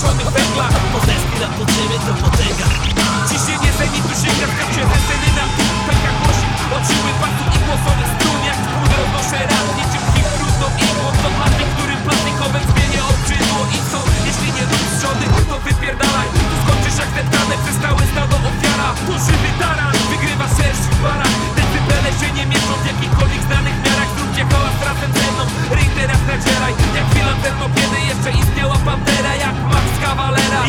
zmrożonych węglach Podeski na podziemie to potęga. Ciśnienie zenitu sięga w kapcie sceny nam tu tak pęka głosi Oczyły patu i głosowy strun jak spód roznoszę radnie Ciężkim trudną igłą to dla tych, którym plastikowym zmienię odczynło I co, jeśli nie rób trzody, to wypierdalaj. Tu skończysz jak ten tanek, przez stado ofiara. To żywy taran, wygrywa szerszy w barach Te się nie mieszczą w jakichkolwiek znanych miarach. Zróbcie hałas razem ze mną, ryj teraz nadzieraj Jak chwilę temu, kiedy jeszcze istniała pandemia.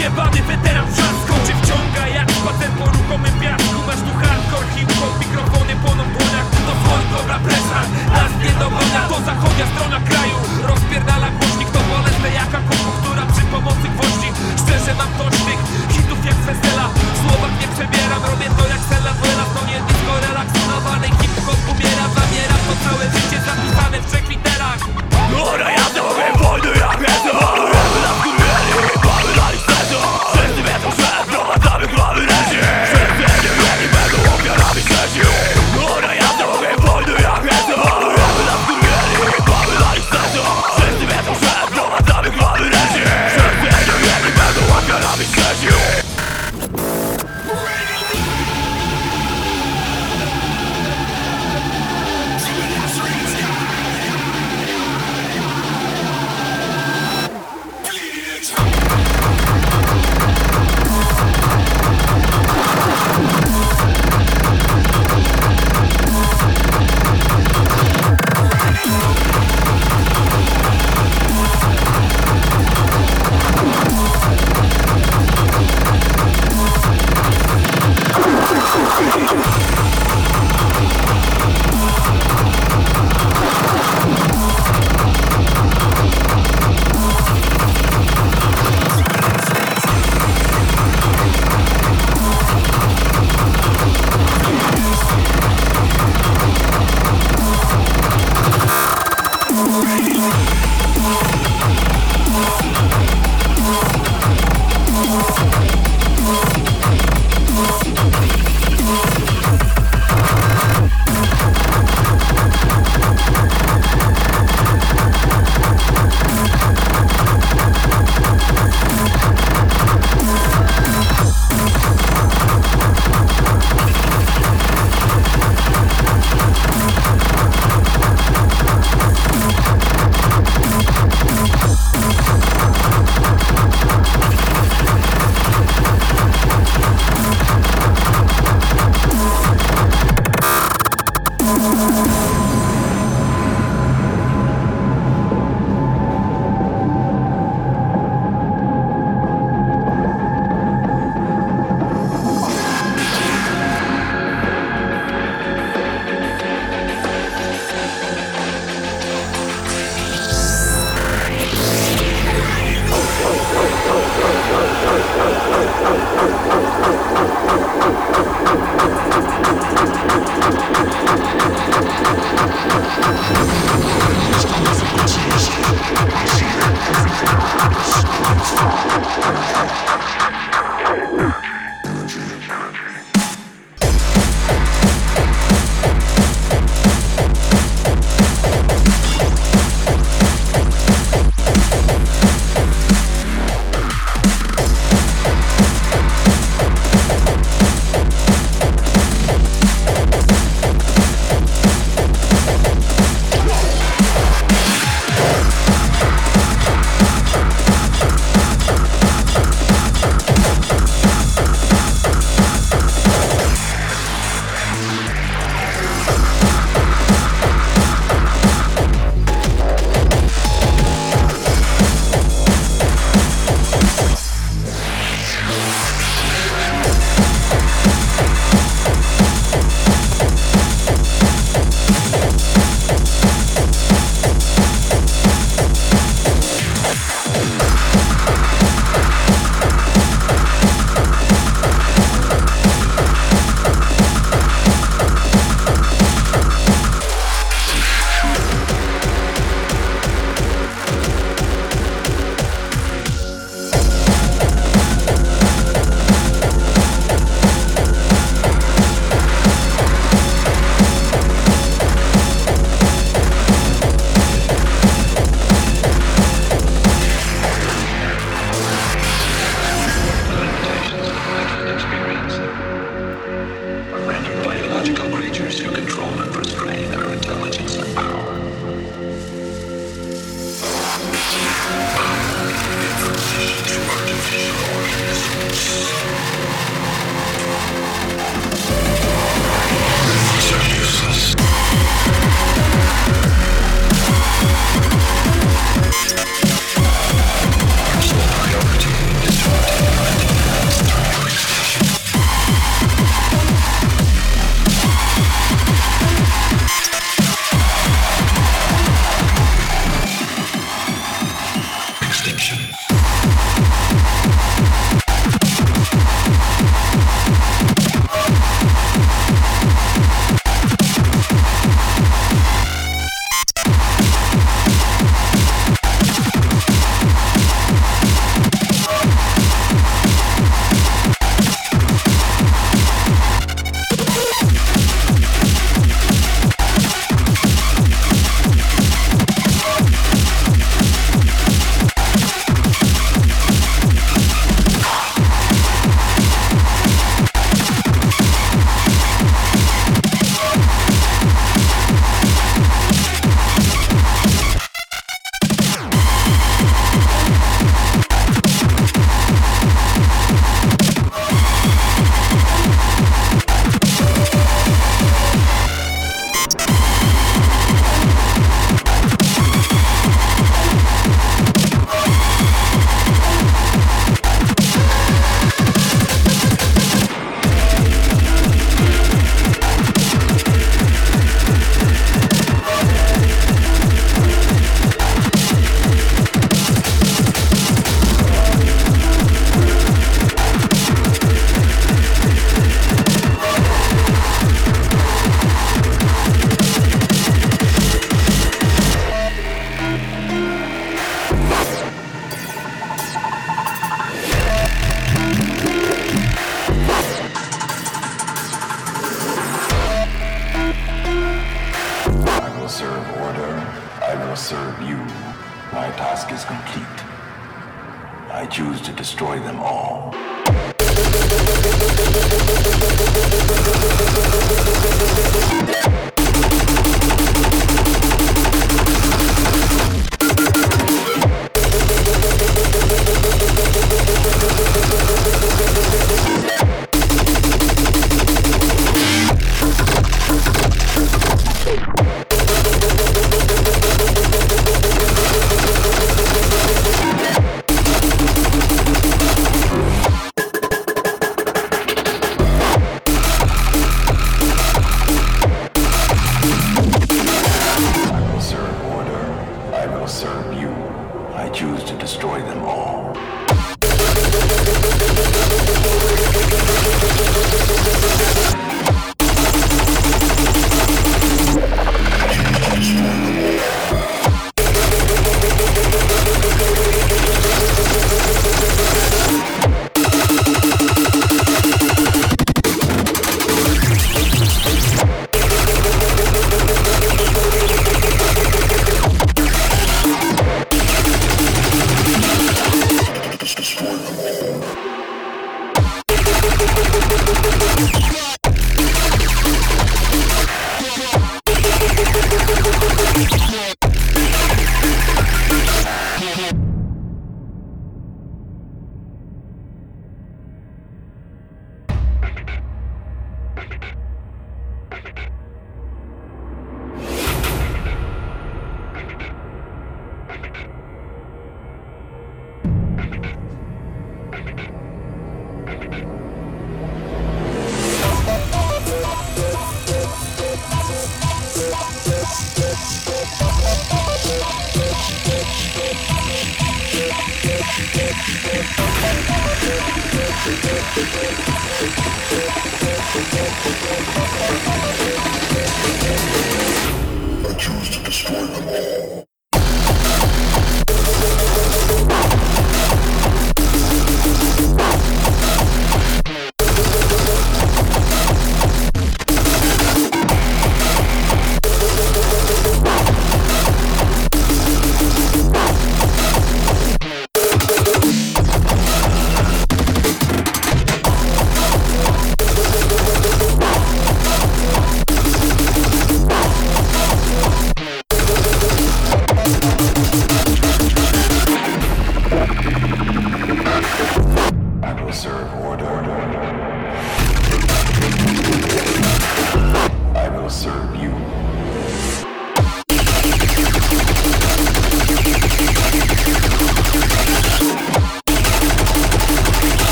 Jebany weteran wrzaską Czy wciąga jak spacer po ruchomym piasku? Masz tu hardcore, hip-hop, mikrofony płoną w dłoniach. To wchodź, dobra presa, nas nie dogona To zachodnia strona kraju. Rozpierdala głośnik, to bolesne jaka komu, która przy pomocy gwoździ. Szczerze mam tocznych hitów jak Festela. W słowach nie przebieram, robię to jak Sella Duela To nie disco, relaks, nawanej hip-hop umiera Zamieram to całe życie.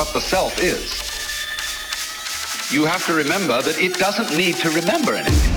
what the self is, you have to remember that it doesn't need to remember anything.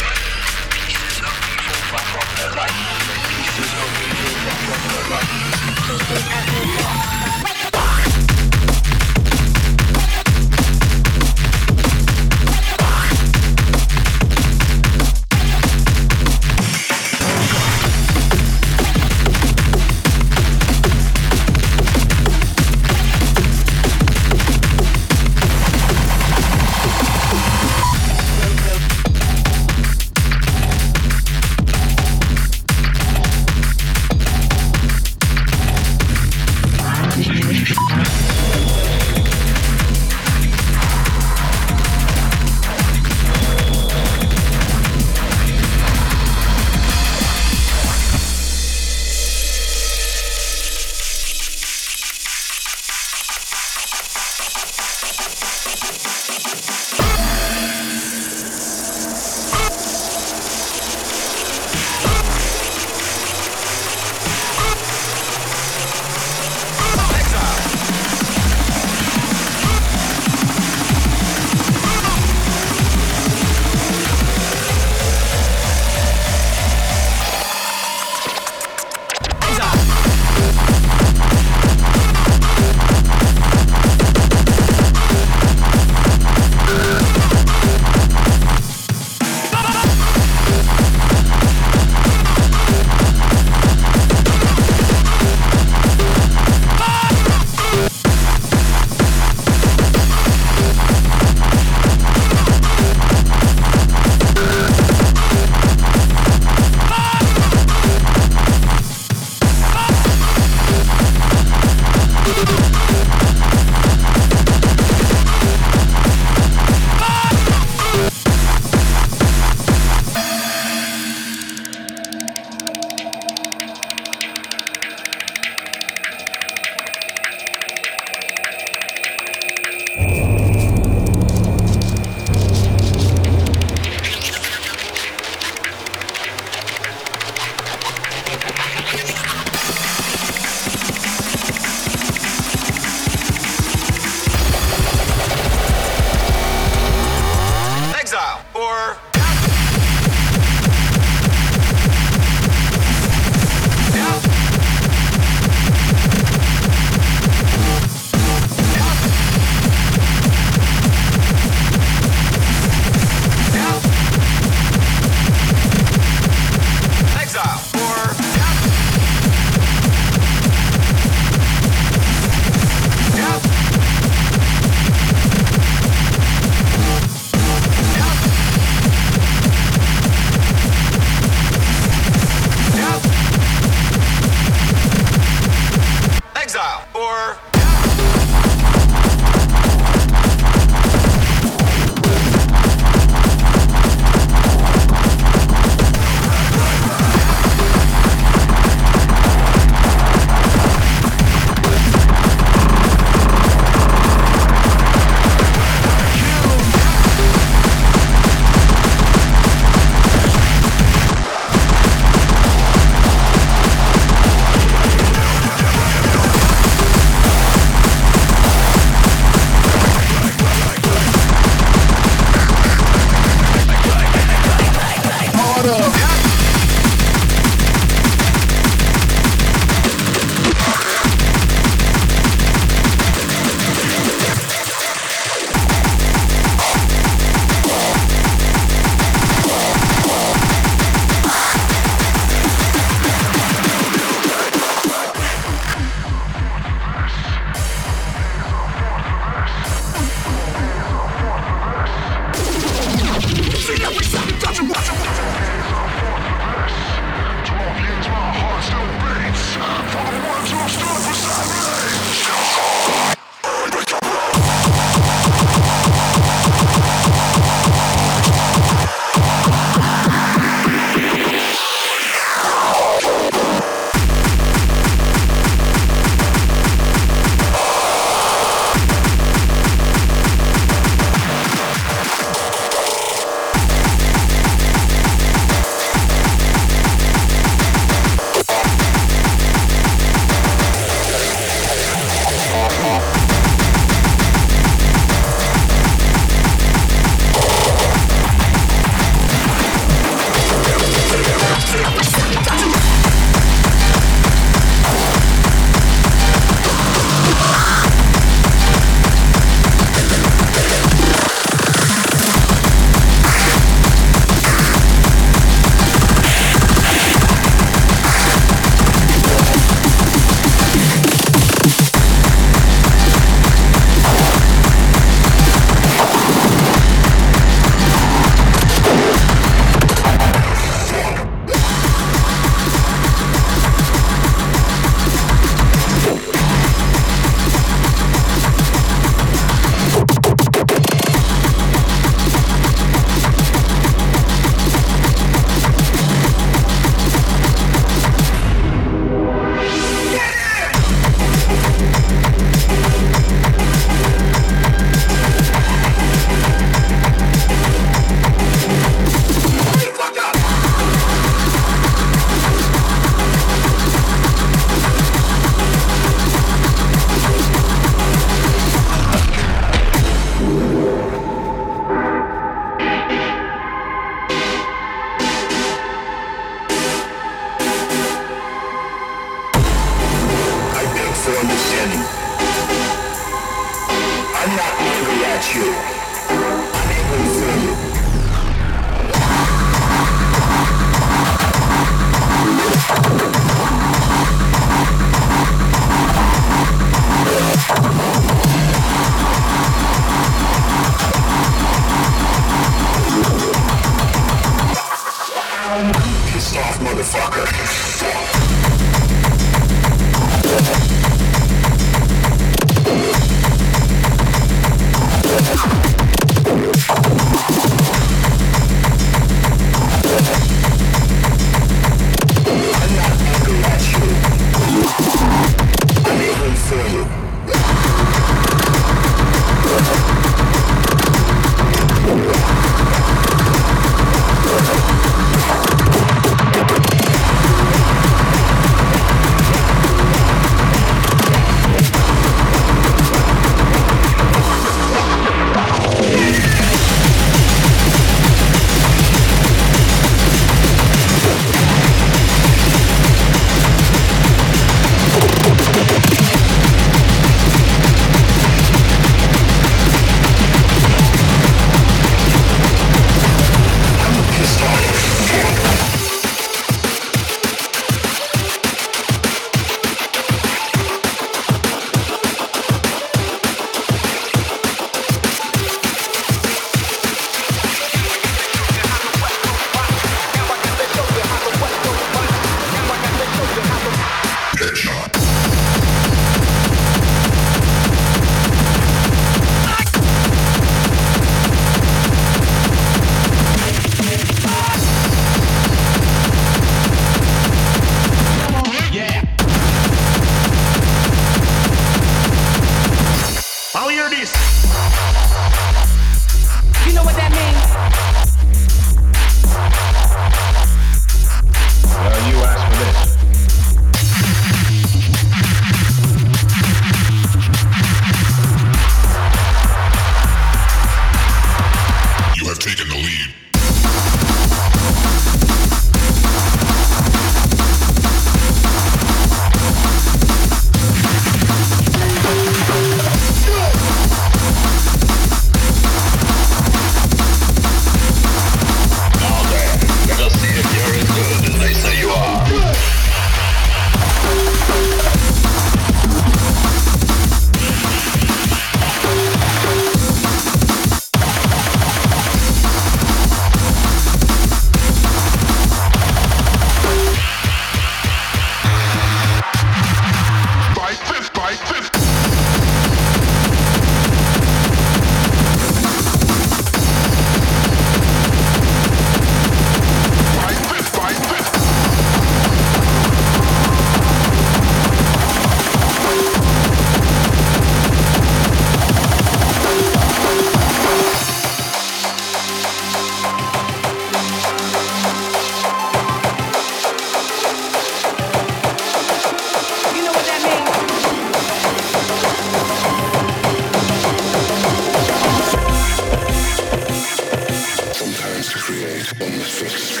must create, the must fix.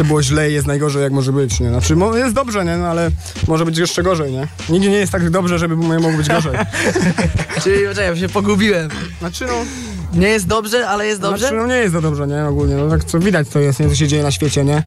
Zawsze było źle i jest najgorzej jak może być, nie? Znaczy jest dobrze, nie? No ale może być jeszcze gorzej, nie? Nigdzie nie jest tak dobrze, żeby mogło być gorzej. Czyli, poczekaj, ja się pogubiłem. Znaczy no, Nie jest dobrze, ale jest dobrze? znaczy, no nie jest to dobrze, nie? Ogólnie, no tak co widać to jest, nie? Co się dzieje na świecie, nie?